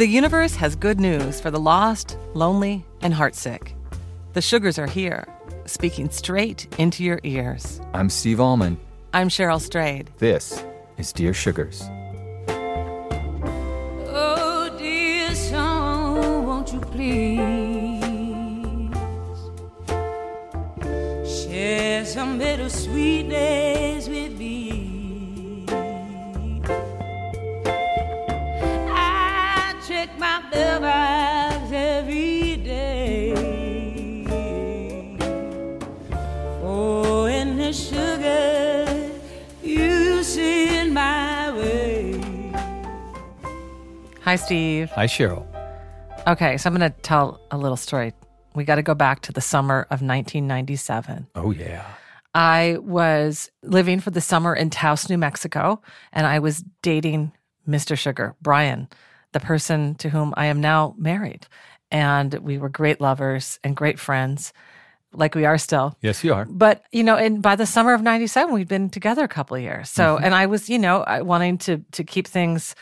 The universe has good news for the lost, lonely, and heartsick. The sugars are here, speaking straight into your ears. I'm Steve Almond. I'm Cheryl Strayed. This is Dear Sugars. Oh, dear song, won't you please share some bittersweet Hi, Steve. Hi, Cheryl. Okay, so I'm going to tell a little story. We got to go back to the summer of 1997. Oh, yeah. I was living for the summer in Taos, New Mexico, and I was dating Mr. Sugar, Brian, the person to whom I am now married. And we were great lovers and great friends, like we are still. Yes, you are. But, you know, and by the summer of 97, we'd been together a couple of years. So, mm-hmm. and I was, you know, wanting to to keep things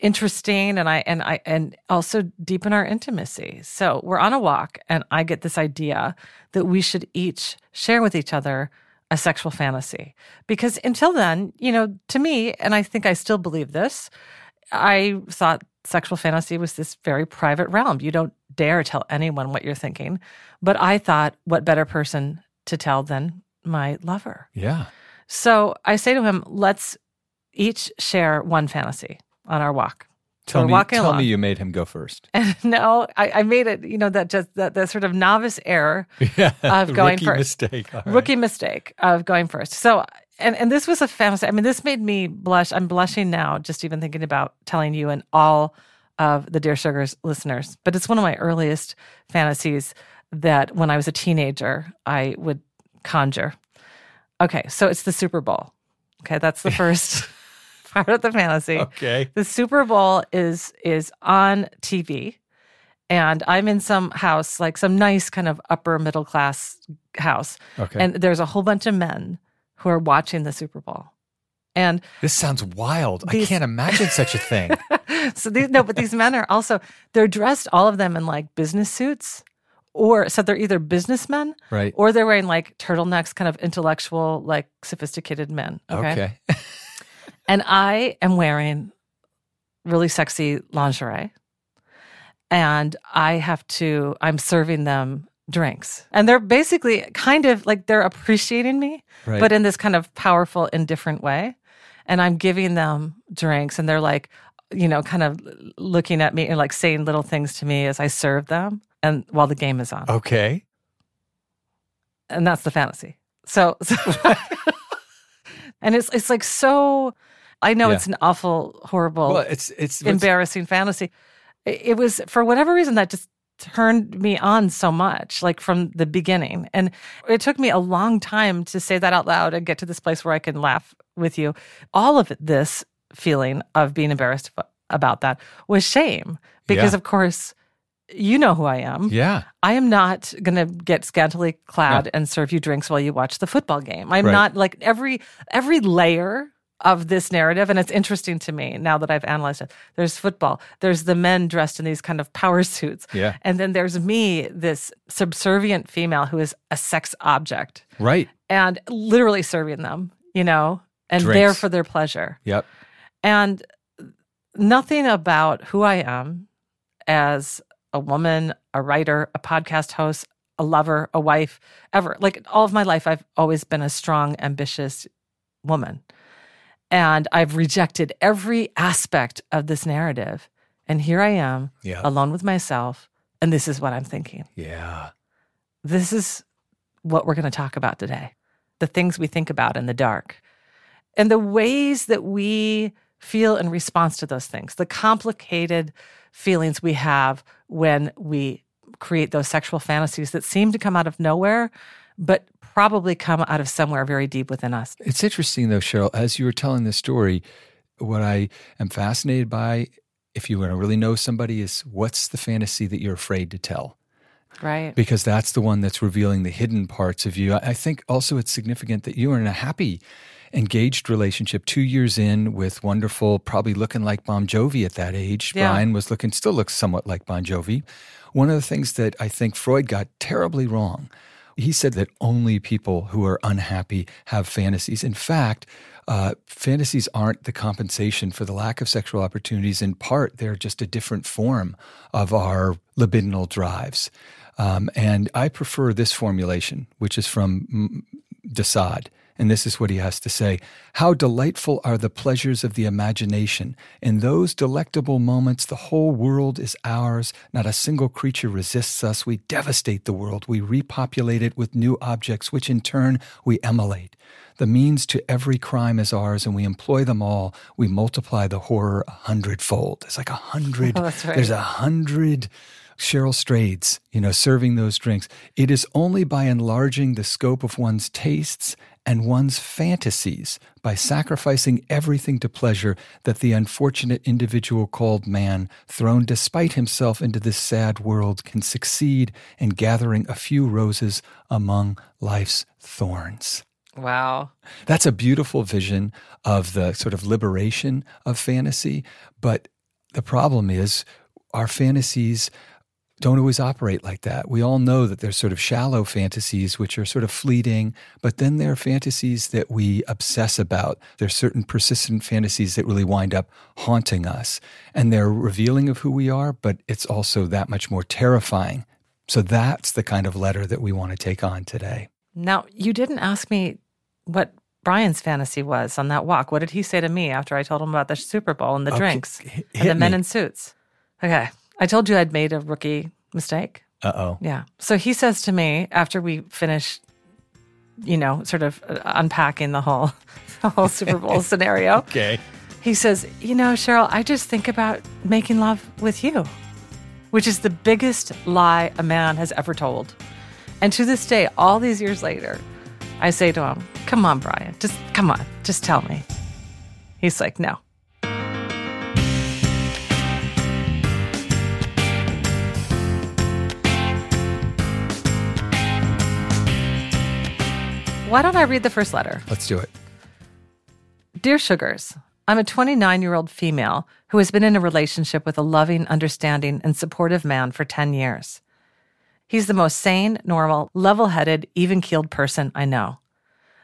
interesting and I and I and also deepen our intimacy. So we're on a walk and I get this idea that we should each share with each other a sexual fantasy. Because until then, you know, to me, and I think I still believe this, I thought sexual fantasy was this very private realm. You don't dare tell anyone what you're thinking. But I thought, what better person to tell than my lover? Yeah. So I say to him, let's each share one fantasy on our walk. Tell me, tell along. me you made him go first. And no, I, I made it, you know, that just that, that sort of novice error yeah. of going Rookie first. mistake. Right. rookie mistake of going first. So, and and this was a fantasy. I mean, this made me blush. I'm blushing now just even thinking about telling you and all of the Dear Sugars listeners. But it's one of my earliest fantasies that when I was a teenager I would conjure. Okay, so it's the Super Bowl. Okay, that's the first part of the fantasy. Okay. The Super Bowl is is on TV and I'm in some house, like some nice kind of upper middle class house. Okay. And there's a whole bunch of men who are watching the Super Bowl. And this sounds wild. I can't imagine such a thing. so these no, but these men are also they're dressed all of them in like business suits. Or so they're either businessmen Right. or they're wearing like turtlenecks, kind of intellectual, like sophisticated men. Okay. okay. And I am wearing really sexy lingerie. And I have to, I'm serving them drinks. And they're basically kind of like they're appreciating me, Right. but in this kind of powerful, indifferent way. And I'm giving them drinks and they're like, you know, kind of looking at me and like saying little things to me as I serve them and while the game is on. okay. and that's the fantasy. So, so and it's it's like so. I know Yeah. it's an awful, horrible, Well, it's it's embarrassing fantasy. It, was for whatever reason that just turned me on so much, like from the beginning. And it took me a long time to say that out loud and get to this place where I can laugh with you. All of this feeling of being embarrassed about that was shame, because Yeah. of course. You know who I am. Yeah. I am not going to get scantily clad and serve you drinks while you watch the football game. I'm Right. not like every every layer of this narrative and it's interesting to me now that I've analyzed it. There's football. There's the men dressed in these kind of power suits. Yeah. And then there's me, this subservient female who is a sex object Right. and literally serving them, you know, and Drinks. there for their pleasure. Yep. And nothing about who I am as a woman, a writer, a podcast host, a lover, a wife, ever. Like all of my life, I've always been a strong, ambitious woman. And I've rejected every aspect of this narrative. And here I am, Yeah. alone with myself. And this is what I'm thinking. Yeah. This is what we're going to talk about today the things we think about in the dark and the ways that we feel in response to those things, the complicated feelings we have when we create those sexual fantasies that seem to come out of nowhere, but probably come out of somewhere very deep within us. It's interesting, though, Cheryl, as you were telling this story, what I am fascinated by, if you want to really know somebody, is what's the fantasy that you're afraid to tell? Right. Because that's the one that's revealing the hidden parts of you. I think also it's significant that you are in a happy, engaged relationship two years in with wonderful, probably looking like Bon Jovi at that age. Yeah. Brian was looking, still looks somewhat like Bon Jovi. One of the things that I think Freud got terribly wrong he said that only people who are unhappy have fantasies. In fact, uh, fantasies aren't the compensation for the lack of sexual opportunities. In part, they're just a different form of our libidinal drives. Um, and I prefer this formulation, which is from de Sade. And this is what he has to say How delightful are the pleasures of the imagination! In those delectable moments, the whole world is ours. Not a single creature resists us. We devastate the world. We repopulate it with new objects, which in turn we emulate. The means to every crime is ours, and we employ them all. We multiply the horror a hundredfold. It's like a hundred. That's right. There's a hundred Cheryl Strayeds, you know, serving those drinks. It is only by enlarging the scope of one's tastes and one's fantasies, by sacrificing everything to pleasure, that the unfortunate individual called man, thrown despite himself into this sad world, can succeed in gathering a few roses among life's thorns. Wow. That's a beautiful vision of the sort of liberation of fantasy. But the problem is, our fantasies don't always operate like that. We all know that there's sort of shallow fantasies, which are sort of fleeting, but then there are fantasies that we obsess about. There's certain persistent fantasies that really wind up haunting us. And they're revealing of who we are, but it's also that much more terrifying. So that's the kind of letter that we want to take on today. Now, you didn't ask me what Brian's fantasy was on that walk. What did he say to me after I told him about the Super Bowl and the oh, Okay, drinks and the men in suits? Okay. I told you I'd made a rookie mistake. Uh oh. Yeah. So he says to me after we finish, you know, sort of uh, unpacking the whole, the whole Super Bowl scenario. Okay. He says, You know, Cheryl, I just think about making love with you, which is the biggest lie a man has ever told. And to this day, all these years later, I say to him, Come on, Brian, just come on, just tell me. He's like, No. Why don't I read the first letter? Let's do it. Dear Sugars, I'm a 29 year old female who has been in a relationship with a loving, understanding, and supportive man for 10 years. He's the most sane, normal, level headed, even keeled person I know.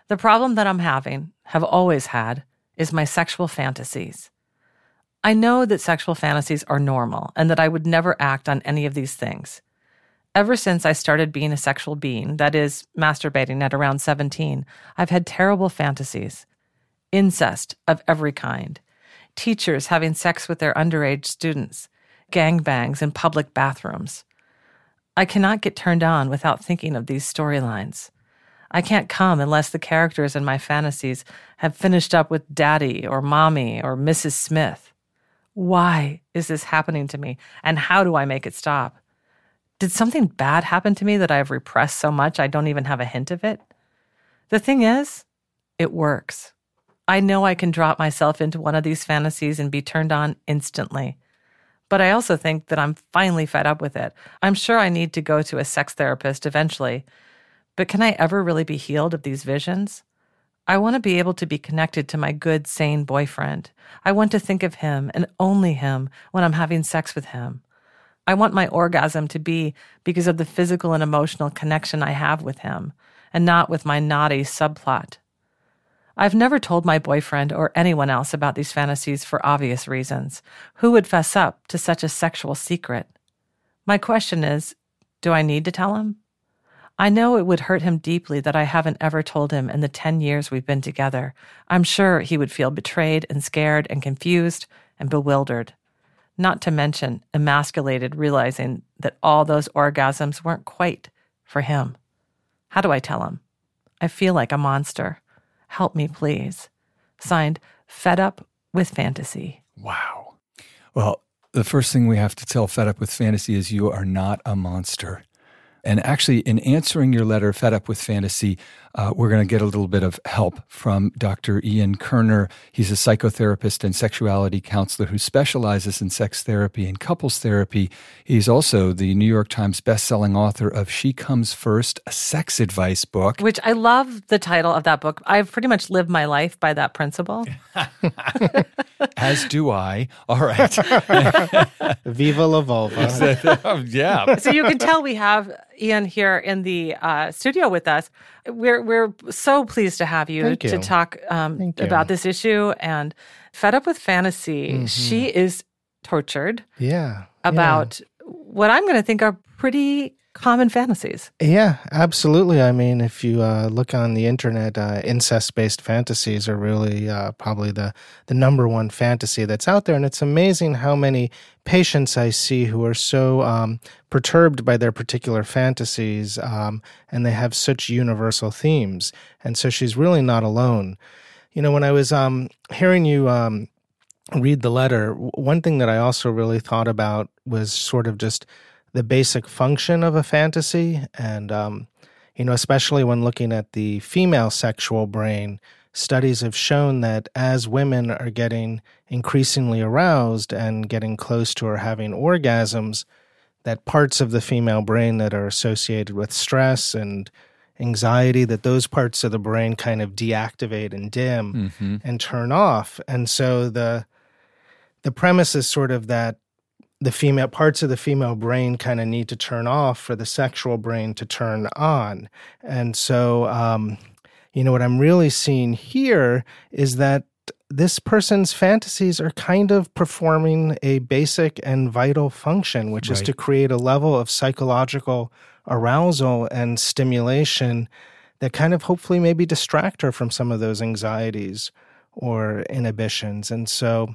The problem that I'm having, have always had, is my sexual fantasies. I know that sexual fantasies are normal and that I would never act on any of these things. Ever since I started being a sexual being, that is, masturbating at around 17, I've had terrible fantasies incest of every kind, teachers having sex with their underage students, gangbangs in public bathrooms. I cannot get turned on without thinking of these storylines. I can't come unless the characters in my fantasies have finished up with Daddy or Mommy or Mrs. Smith. Why is this happening to me, and how do I make it stop? Did something bad happen to me that I have repressed so much I don't even have a hint of it? The thing is, it works. I know I can drop myself into one of these fantasies and be turned on instantly. But I also think that I'm finally fed up with it. I'm sure I need to go to a sex therapist eventually. But can I ever really be healed of these visions? I want to be able to be connected to my good, sane boyfriend. I want to think of him and only him when I'm having sex with him. I want my orgasm to be because of the physical and emotional connection I have with him, and not with my naughty subplot. I've never told my boyfriend or anyone else about these fantasies for obvious reasons. Who would fess up to such a sexual secret? My question is do I need to tell him? I know it would hurt him deeply that I haven't ever told him in the 10 years we've been together. I'm sure he would feel betrayed and scared and confused and bewildered. Not to mention emasculated, realizing that all those orgasms weren't quite for him. How do I tell him? I feel like a monster. Help me, please. Signed, Fed Up with Fantasy. Wow. Well, the first thing we have to tell Fed Up with Fantasy is you are not a monster. And actually, in answering your letter, Fed Up with Fantasy, uh, we're going to get a little bit of help from Dr. Ian Kerner. He's a psychotherapist and sexuality counselor who specializes in sex therapy and couples therapy. He's also the New York Times bestselling author of She Comes First, a sex advice book. Which I love the title of that book. I've pretty much lived my life by that principle. As do I. All right. Viva la vulva. yeah. so you can tell we have Ian here in the uh, studio with us. We're we're so pleased to have you, Thank to talk um, Thank you. about this issue and fed up with fantasy. She is tortured Yeah. about what I'm going to think are pretty common fantasies. Yeah, absolutely. I mean, if you uh, look on the internet, uh, incest-based fantasies are really uh, probably the the number one fantasy that's out there, and it's amazing how many patients I see who are so um, perturbed by their particular fantasies, um, and they have such universal themes. And so she's really not alone. You know, when I was um, hearing you um, read the letter, one thing that I also really thought about was sort of just the basic function of a fantasy. And, um, you know, especially when looking at the female sexual brain, studies have shown that as women are getting increasingly aroused and getting close to or having orgasms, that parts of the female brain that are associated with stress and anxiety that those parts of the brain kind of deactivate and dim and turn off and so the the premise is sort of that the female parts of the female brain kind of need to turn off for the sexual brain to turn on and so um you know what i'm really seeing here is that this person's fantasies are kind of performing a basic and vital function which is to create a level of psychological arousal and stimulation that kind of hopefully maybe distract her from some of those anxieties or inhibitions. And so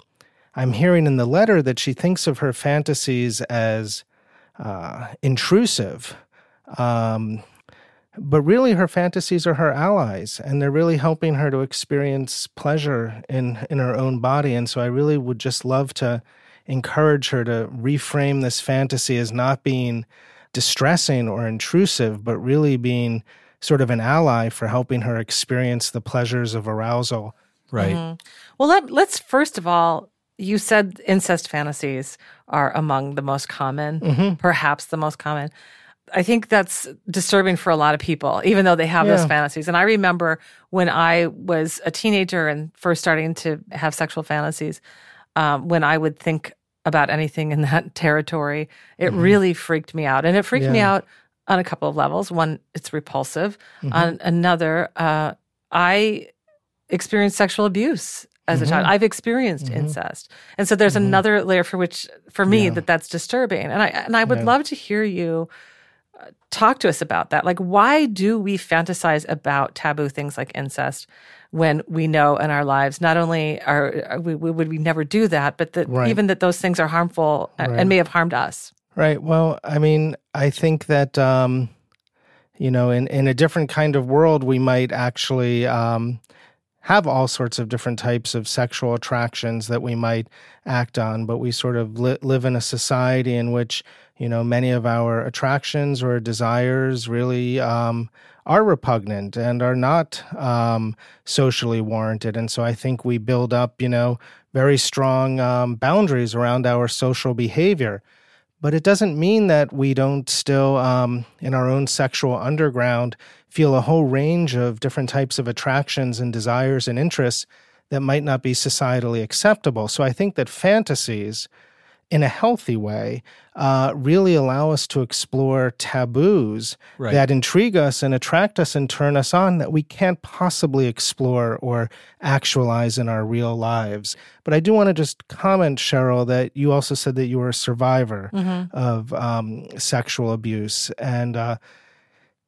I'm hearing in the letter that she thinks of her fantasies as uh, intrusive. Um, but really, her fantasies are her allies, and they're really helping her to experience pleasure in, in her own body. And so I really would just love to encourage her to reframe this fantasy as not being distressing or intrusive, but really being sort of an ally for helping her experience the pleasures of arousal. Right. Well, let, let's first of all, you said incest fantasies are among the most common, perhaps the most common. I think that's disturbing for a lot of people, even though they have those fantasies. And I remember when I was a teenager and first starting to have sexual fantasies, um, when I would think about anything in that territory, it really freaked me out. And it freaked me out on a couple of levels. One, it's repulsive. On another, uh, I experienced sexual abuse as a child. I've experienced incest, and so there's another layer for which, for me, that that's disturbing. And I and I would love to hear you uh, talk to us about that. Like, why do we fantasize about taboo things like incest when we know in our lives not only are, are we, we would we never do that, but that Right. even that those things are harmful Right. and may have harmed us. Right. Well, I mean, I think that um, you know, in in a different kind of world, we might actually um, have all sorts of different types of sexual attractions that we might act on, but we sort of li- live in a society in which you know many of our attractions or desires really um, are repugnant and are not um, socially warranted, and so I think we build up, you know, very strong um, boundaries around our social behavior. But it doesn't mean that we don't still um, in our own sexual underground feel a whole range of different types of attractions and desires and interests that might not be societally acceptable so i think that fantasies in a healthy way, uh, really allow us to explore taboos Right. that intrigue us and attract us and turn us on that we can't possibly explore or actualize in our real lives. But I do want to just comment, Cheryl, that you also said that you were a survivor of um, sexual abuse. And uh,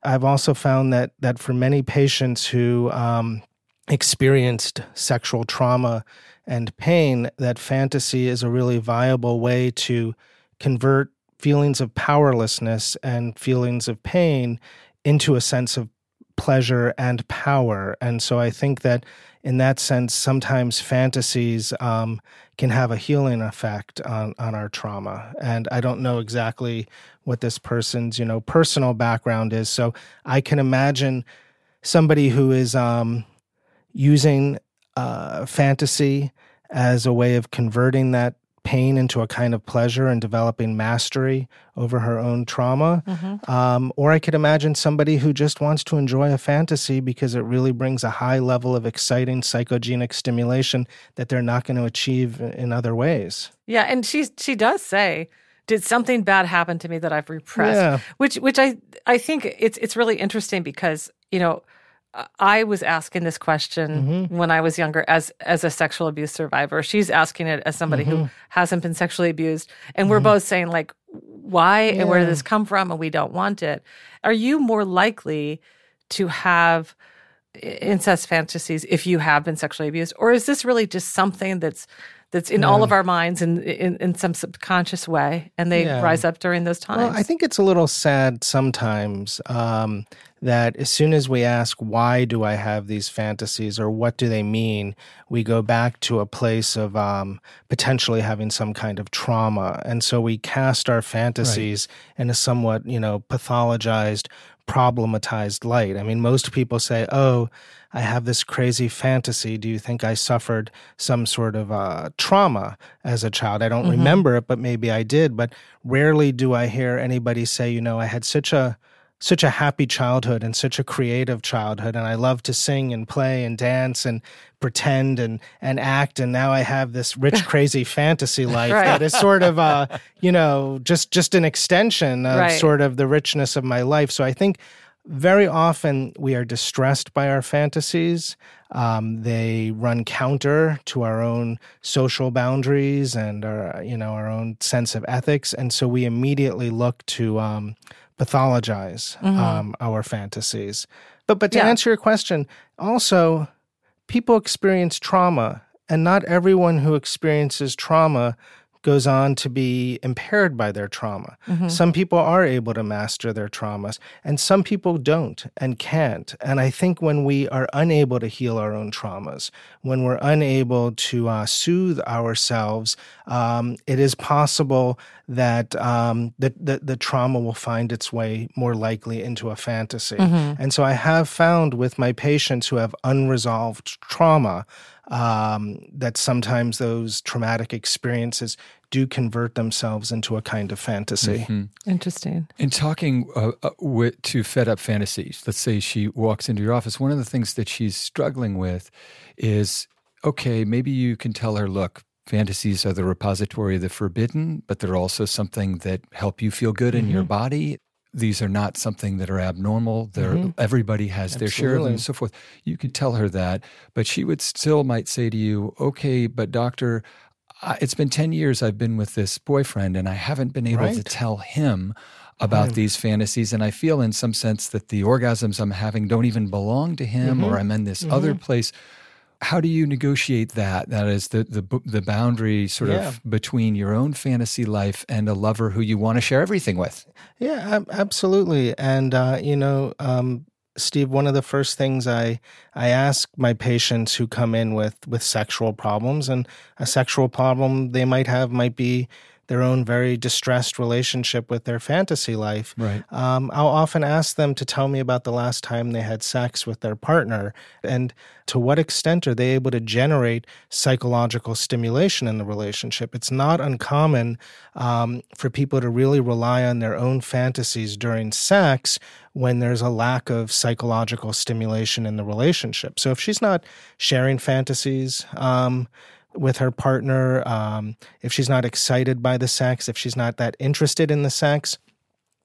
I've also found that that for many patients who um, experienced sexual trauma and pain, that fantasy is a really viable way to convert feelings of powerlessness and feelings of pain into a sense of pleasure and power. And so I think that in that sense, sometimes fantasies um, can have a healing effect on, on our trauma. And I don't know exactly what this person's, you know, personal background is. So I can imagine somebody who is um, using uh, fantasy as a way of converting that pain into a kind of pleasure and developing mastery over her own trauma. Um, or I could imagine somebody who just wants to enjoy a fantasy because it really brings a high level of exciting psychogenic stimulation that they're not going to achieve in other ways. Yeah, and she she does say, "Did something bad happen to me that I've repressed?" Yeah. Which which I I think it's it's really interesting because you know I was asking this question mm-hmm. when I was younger as as a sexual abuse survivor. She's asking it as somebody who mm-hmm. hasn't been sexually abused, and we're mm-hmm. both saying like, why and where did this come from, and we don't want it. Are you more likely to have incest fantasies if you have been sexually abused, or is this really just something that's that's in all of our minds in, in in some subconscious way, and they Yeah. rise up during those times? Well, I think it's a little sad sometimes um, that as soon as we ask, why do I have these fantasies or what do they mean, we go back to a place of um, potentially having some kind of trauma. And so we cast our fantasies in a somewhat, you know, pathologized, problematized light. I mean, most people say, oh, I have this crazy fantasy. Do you think I suffered some sort of uh, trauma as a child? I don't remember it, but maybe I did. But rarely do I hear anybody say, you know, I had such a such a happy childhood and such a creative childhood and I love to sing and play and dance and pretend and and act and now I have this rich crazy fantasy life Right. that is sort of uh you know just just an extension of Right. sort of the richness of my life so I think very often we are distressed by our fantasies. Um, they run counter to our own social boundaries and our, you know, our own sense of ethics, and so we immediately look to um, pathologize um, our fantasies. But but to Yeah. answer your question, also people experience trauma, and not everyone who experiences trauma goes on to be impaired by their trauma. Some people are able to master their traumas, and some people don't and can't. And I think when we are unable to heal our own traumas, when we're unable to uh, soothe ourselves, um, it is possible that um, the, the, the trauma will find its way more likely into a fantasy. And so I have found with my patients who have unresolved trauma um, that sometimes those traumatic experiences do convert themselves into a kind of fantasy. Interesting. In talking uh, uh, with, to Fed Up Fantasies, let's say she walks into your office, one of the things that she's struggling with is okay, maybe you can tell her, look, fantasies are the repository of the forbidden, but they're also something that help you feel good in your body. These are not something that are abnormal. They're everybody has their share of them and so forth. You could tell her that, but she would still might say to you, "Okay, but doctor, I- it's been 10 years I've been with this boyfriend and I haven't been able to tell him about these fantasies. And I feel in some sense that the orgasms I'm having don't even belong to him Mm-hmm. or I'm in this other place how do you negotiate that that is the the the boundary sort Yeah. of between your own fantasy life and a lover who you want to share everything with Yeah, absolutely. And uh, you know, um, Steve, one of the first things I I ask my patients who come in with with sexual problems, and a sexual problem they might have might be their own very distressed relationship with their fantasy life. Right. Um, I'll often ask them to tell me about the last time they had sex with their partner and to what extent are they able to generate psychological stimulation in the relationship. It's not uncommon um, for people to really rely on their own fantasies during sex when there's a lack of psychological stimulation in the relationship. So if she's not sharing fantasies, um, with her partner, um, if she's not excited by the sex, if she's not that interested in the sex,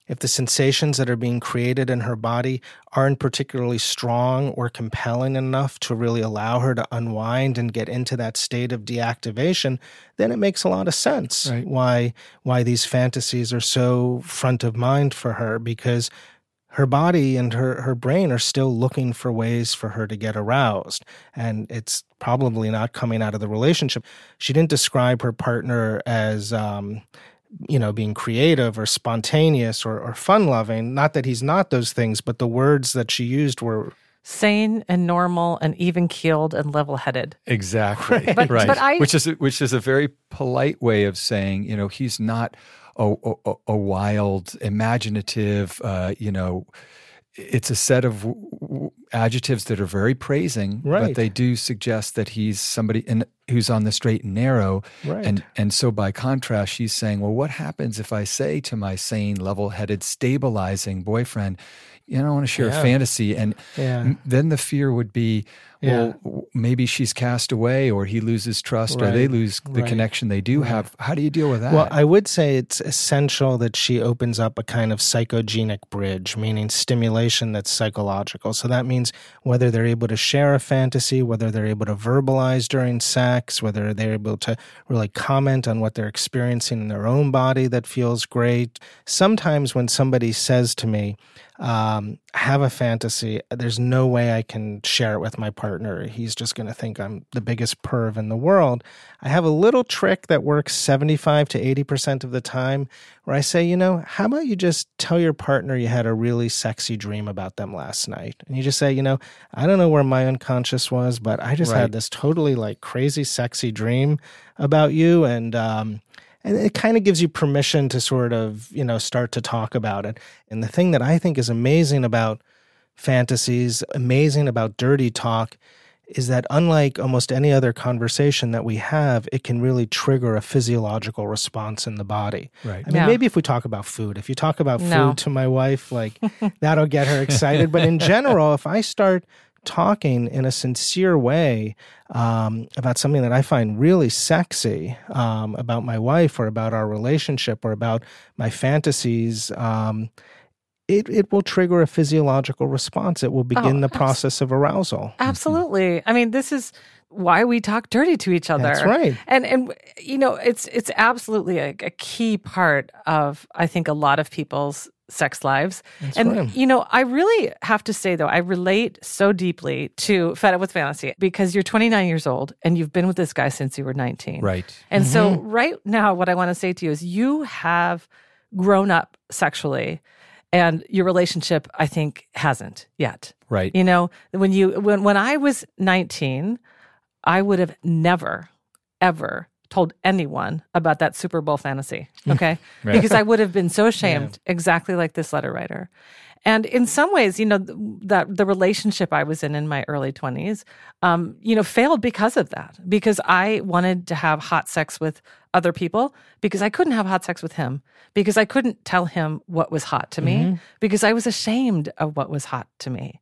if the sensations that are being created in her body aren't particularly strong or compelling enough to really allow her to unwind and get into that state of deactivation, then it makes a lot of sense Right. why why these fantasies are so front of mind for her because her body and her, her brain are still looking for ways for her to get aroused. And it's probably not coming out of the relationship. She didn't describe her partner as, um, you know, being creative or spontaneous or, or fun loving. Not that he's not those things, but the words that she used were Sane and normal and even keeled and level headed. Exactly. Right. But- but I- which is which is a very polite way of saying, you know, he's not a, a, wild, imaginative, uh, you know, it's a set of w- adjectives that are very praising, but they do suggest that he's somebody in, who's on the straight and narrow. Right. And and so by contrast, she's saying, well, what happens if I say to my sane, level-headed, stabilizing boyfriend, you know, I want to share Yeah. a fantasy, and Yeah. then the fear would be, Yeah. well, w- maybe she's cast away, or he loses trust, or they lose the Right. connection they do have. How do you deal with that? Well, I would say it's essential that she opens up a kind of psychogenic bridge, meaning stimulation that's psychological. So that means whether they're able to share a fantasy, whether they're able to verbalize during sex, whether they're able to really comment on what they're experiencing in their own body that feels great. Sometimes when somebody says to me, um, have a fantasy. There's no way I can share it with my partner. He's just going to think I'm the biggest perv in the world. I have a little trick that works 75 to 80% of the time where I say, you know, how about you just tell your partner you had a really sexy dream about them last night? And you just say, you know, I don't know where my unconscious was, but I just Right. had this totally like crazy sexy dream about you. And, um, and it kind of gives you permission to sort of you know start to talk about it and the thing that i think is amazing about fantasies amazing about dirty talk is that unlike almost any other conversation that we have it can really trigger a physiological response in the body Right. i mean Yeah. maybe if we talk about food if you talk about food No. to my wife like that'll get her excited but in general if i start talking in a sincere way um, about something that I find really sexy um, about my wife or about our relationship or about my fantasies, um, it, it will trigger a physiological response. It will begin Oh, the abs- process of arousal. Absolutely. I mean, this is why we talk dirty to each other. That's right. And and you know, it's it's absolutely a, a key part of I think a lot of people's sex lives. and right. you know, I really have to say though, I relate so deeply to Fed Up with Fantasy because you're 29 years old and you've been with this guy since you were 19. right. And so, Mm-hmm. right now, what I want to say to you is you have grown up sexually, and your relationship, I think, hasn't yet. Right. You know, when you when when I was 19, I would have never, ever told anyone about that Super Bowl fantasy. Okay, Right. because I would have been so ashamed, exactly like this letter writer. And in some ways, you know, that the relationship I was in in my early 20s, um, you know, failed because of that. Because I wanted to have hot sex with other people because I couldn't have hot sex with him because I couldn't tell him what was hot to me because I was ashamed of what was hot to me.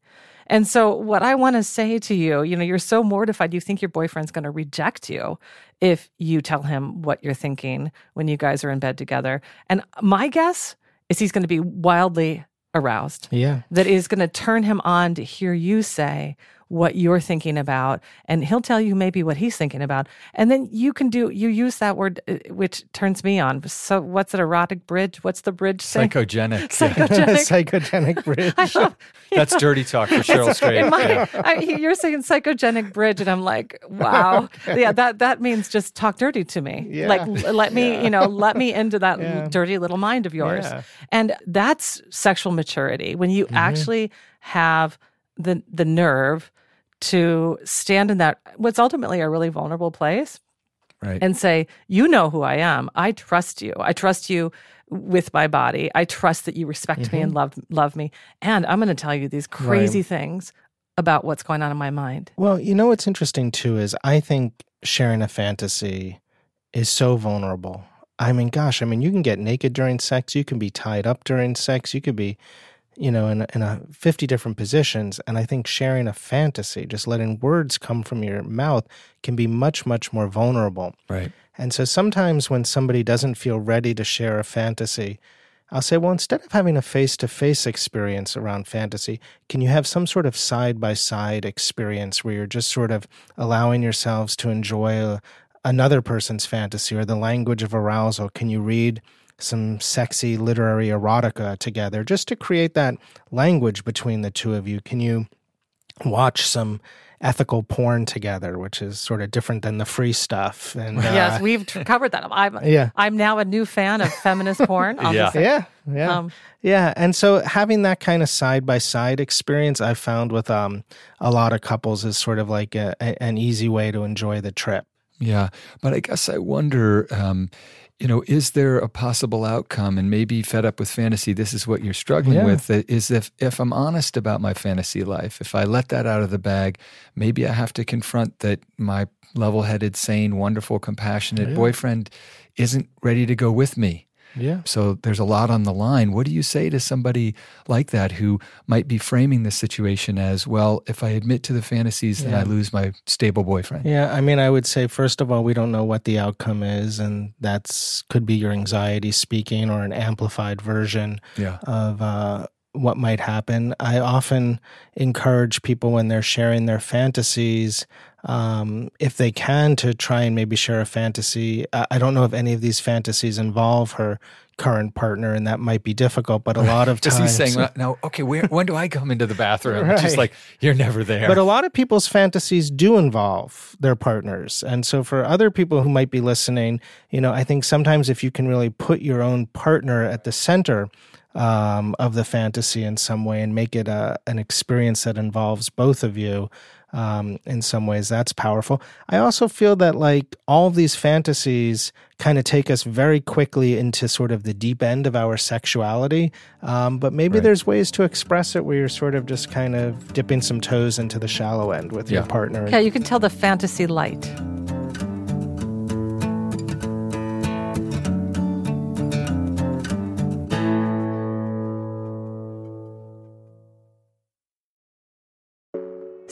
And so, what I want to say to you, you know, you're so mortified, you think your boyfriend's going to reject you if you tell him what you're thinking when you guys are in bed together. And my guess is he's going to be wildly aroused. Yeah. That is going to turn him on to hear you say what you're thinking about. And he'll tell you maybe what he's thinking about. And then you can do, you use that word, uh, which turns me on. So, what's it, erotic bridge? What's the bridge say? Psychogenic. Psychogenic. Psychogenic bridge. Love, That's dirty talk for Cheryl Strayed. my, Yeah. I, you're saying psychogenic bridge, and I'm like, wow, yeah, that that means just talk dirty to me. Yeah. Like, let me, you know, let me into that Yeah. dirty little mind of yours, Yeah. and that's sexual maturity when you Mm-hmm. actually have the the nerve to stand in that what's ultimately a really vulnerable place Right. and say, You know who I am. I trust you. I trust you with my body. I trust that you respect me and mm-hmm. love love me. And I'm going to tell you these crazy things about what's going on in my mind. Well, you know what's interesting too is I think sharing a fantasy is so vulnerable. I mean, gosh, I mean, you can get naked during sex, you can be tied up during sex, you could be, you know, in, in a 50 different positions. And I think sharing a fantasy, just letting words come from your mouth, can be much, much more vulnerable. Right. And so sometimes when somebody doesn't feel ready to share a fantasy, I'll say, well, instead of having a face to face experience around fantasy, can you have some sort of side by side experience where you're just sort of allowing yourselves to enjoy uh, another person's fantasy or the language of arousal? Can you read some sexy literary erotica together just to create that language between the two of you? Can you watch some ethical porn together, which is sort of different than the free stuff? And uh, yes, we've t- covered that. I'm Yeah. I'm now a new fan of feminist porn. I'll yeah, yeah, Um, yeah. And so having that kind of side by side experience, I found with um a lot of couples is sort of like a, a- an easy way to enjoy the trip. Yeah, but I guess I wonder, um, you know, is there a possible outcome? And maybe fed up with fantasy, this is what you're struggling Yeah. with. Is if if I'm honest about my fantasy life, if I let that out of the bag, maybe I have to confront that my level-headed, sane, wonderful, compassionate boyfriend isn't ready to go with me. Yeah. So there's a lot on the line. What do you say to somebody like that who might be framing the situation as, well, if I admit to the fantasies, then I lose my stable boyfriend? Yeah, I mean, I would say first of all, we don't know what the outcome is, and that's could be your anxiety speaking or an amplified version Yeah. of uh, what might happen. I often encourage people when they're sharing their fantasies, um, if they can, to try and maybe share a fantasy. I, don't know if any of these fantasies involve her current partner, and that might be difficult. But a lot of Just times, he's saying, well, no, okay, where, when do I come into the bathroom? It's just like, you're never there. But a lot of people's fantasies do involve their partners. And so for other people who might be listening, you know, I think sometimes if you can really put your own partner at the center um, of the fantasy in some way and make it a, an experience that involves both of you, um, in some ways, that's powerful. I also feel that like all of these fantasies kind of take us very quickly into sort of the deep end of our sexuality. Um, but maybe Right. there's ways to express it where you're sort of just kind of dipping some toes into the shallow end with your partner. yeah, you can tell the fantasy light.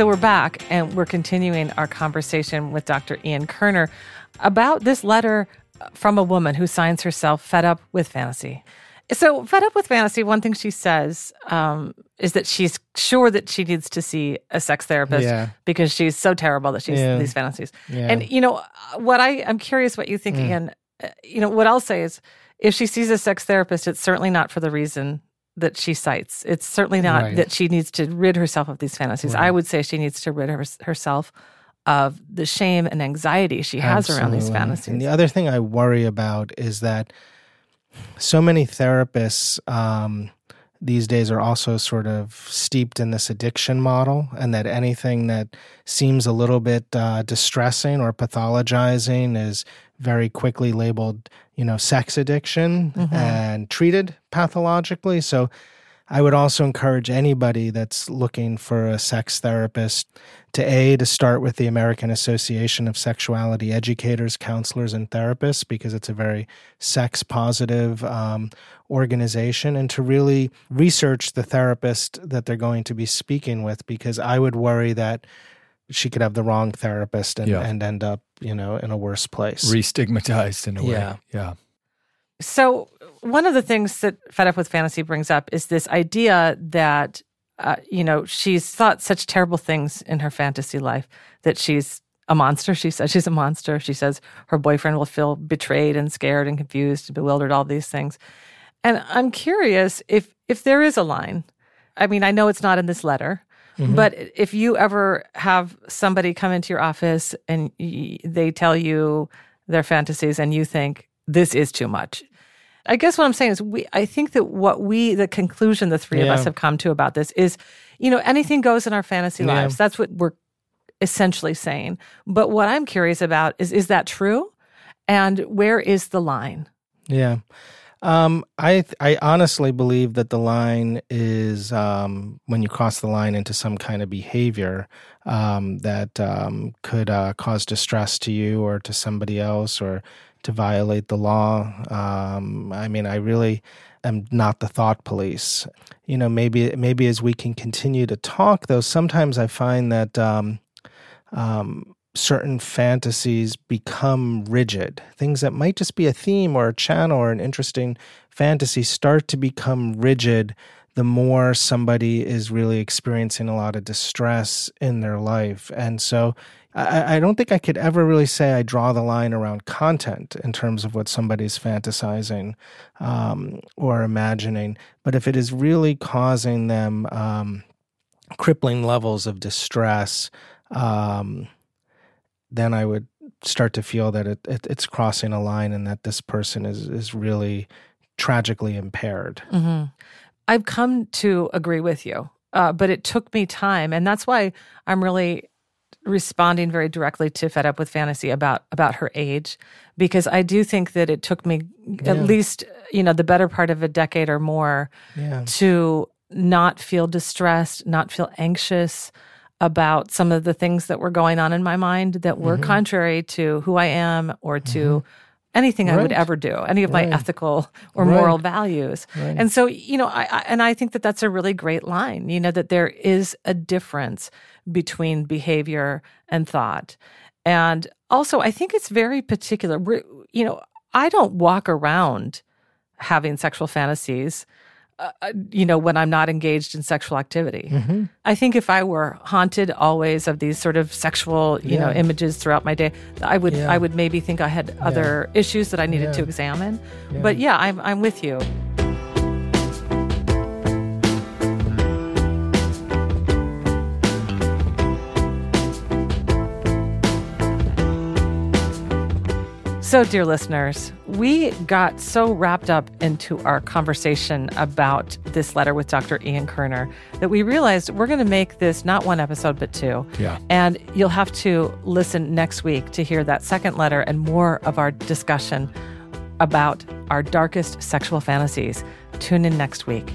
So we're back and we're continuing our conversation with Dr. Ian Kerner about this letter from a woman who signs herself fed up with fantasy. So, fed up with fantasy, one thing she says um, is that she's sure that she needs to see a sex therapist Yeah. because she's so terrible that she's Yeah. these fantasies. Yeah. And, you know, what I, I'm curious what you think, Mm. Ian. Uh, You know, what I'll say is if she sees a sex therapist, it's certainly not for the reason that she cites. It's certainly not Right. that she needs to rid herself of these fantasies. I would say she needs to rid her, herself of the shame and anxiety she has around these fantasies. And the other thing I worry about is that so many therapists um, these days are also sort of steeped in this addiction model, and that anything that seems a little bit uh, distressing or pathologizing is very quickly labeled, you know, sex addiction Mm-hmm. and treated pathologically. So I would also encourage anybody that's looking for a sex therapist to A, to start with the American Association of Sexuality Educators, Counselors, and Therapists, because it's a very sex positive um, organization, and to really research the therapist that they're going to be speaking with, because I would worry that she could have the wrong therapist and, Yeah. and end up, you know, in a worse place. Re-stigmatized in a way. Yeah. Yeah. So, one of the things that Fed Up with Fantasy brings up is this idea that, uh, you know, she's thought such terrible things in her fantasy life that she's a monster. She says she's a monster. She says her boyfriend will feel betrayed and scared and confused and bewildered, all these things. And I'm curious if if there is a line. I mean, I know it's not in this letter, but if you ever have somebody come into your office and y- they tell you their fantasies and you think this is too much. I guess what I'm saying is we I think that what we the conclusion the three of us have come to about this is you know anything goes in our fantasy Yeah. lives. That's what we're essentially saying. But what I'm curious about is is that true? And where is the line? Yeah. Um, I I honestly believe that the line is um, when you cross the line into some kind of behavior um, that um, could uh, cause distress to you or to somebody else or to violate the law. Um, I mean, I really am not the thought police. You know, maybe maybe as we can continue to talk, though, sometimes I find that. Um, um, certain fantasies become rigid. Things that might just be a theme or a channel or an interesting fantasy start to become rigid the more somebody is really experiencing a lot of distress in their life. And so I, I don't think I could ever really say I draw the line around content in terms of what somebody's fantasizing um, or imagining. But if it is really causing them um, crippling levels of distress, um, then I would start to feel that it, it, it's crossing a line and that this person is is really tragically impaired. Mm-hmm. I've come to agree with you, uh, but it took me time, and that's why I'm really responding very directly to Fed Up with Fantasy about about her age, because I do think that it took me Yeah. at least you know the better part of a decade or more Yeah. to not feel distressed, not feel anxious about some of the things that were going on in my mind that were Mm-hmm. contrary to who I am or to anything I would ever do, any of my ethical or Right. moral values. Right. And so, you know, I, I and I think that that's a really great line, you know, that there is a difference between behavior and thought. And also, I think it's very particular. We're, you know, I don't walk around having sexual fantasies uh, uh, you know, when I'm not engaged in sexual activity. Mm-hmm. I think if I were haunted always of these sort of sexual, you know, images throughout my day, I would Yeah. I would maybe think I had other issues that I needed to Yeah. examine. But yeah, I'm I'm with you. So, dear listeners, we got so wrapped up into our conversation about this letter with Dr. Ian Kerner that we realized we're going to make this not one episode, but two. Yeah. And you'll have to listen next week to hear that second letter and more of our discussion about our darkest sexual fantasies. Tune in next week.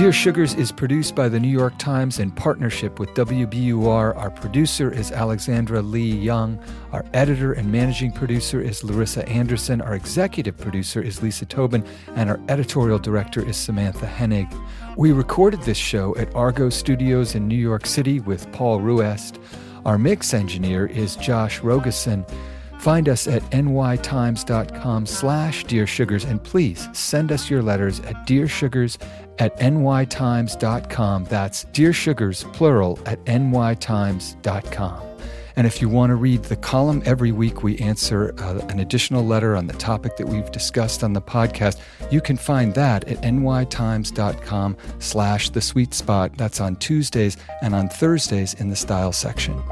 Dear Sugars is produced by the New York Times in partnership with WBUR. Our producer is Alexandra Lee Young. Our editor and managing producer is Larissa Anderson. Our executive producer is Lisa Tobin. And our editorial director is Samantha Henig. We recorded this show at Argo Studios in New York City with Paul Ruest. Our mix engineer is Josh Rogosin. Find us at nytimes.com slash Dear Sugars, and please send us your letters at dearsugars at nytimes.com. That's Dear Sugars, plural, at nytimes.com. And if you want to read the column every week, we answer uh, an additional letter on the topic that we've discussed on the podcast. You can find that at nytimes.com slash the sweet spot. That's on Tuesdays and on Thursdays in the style section.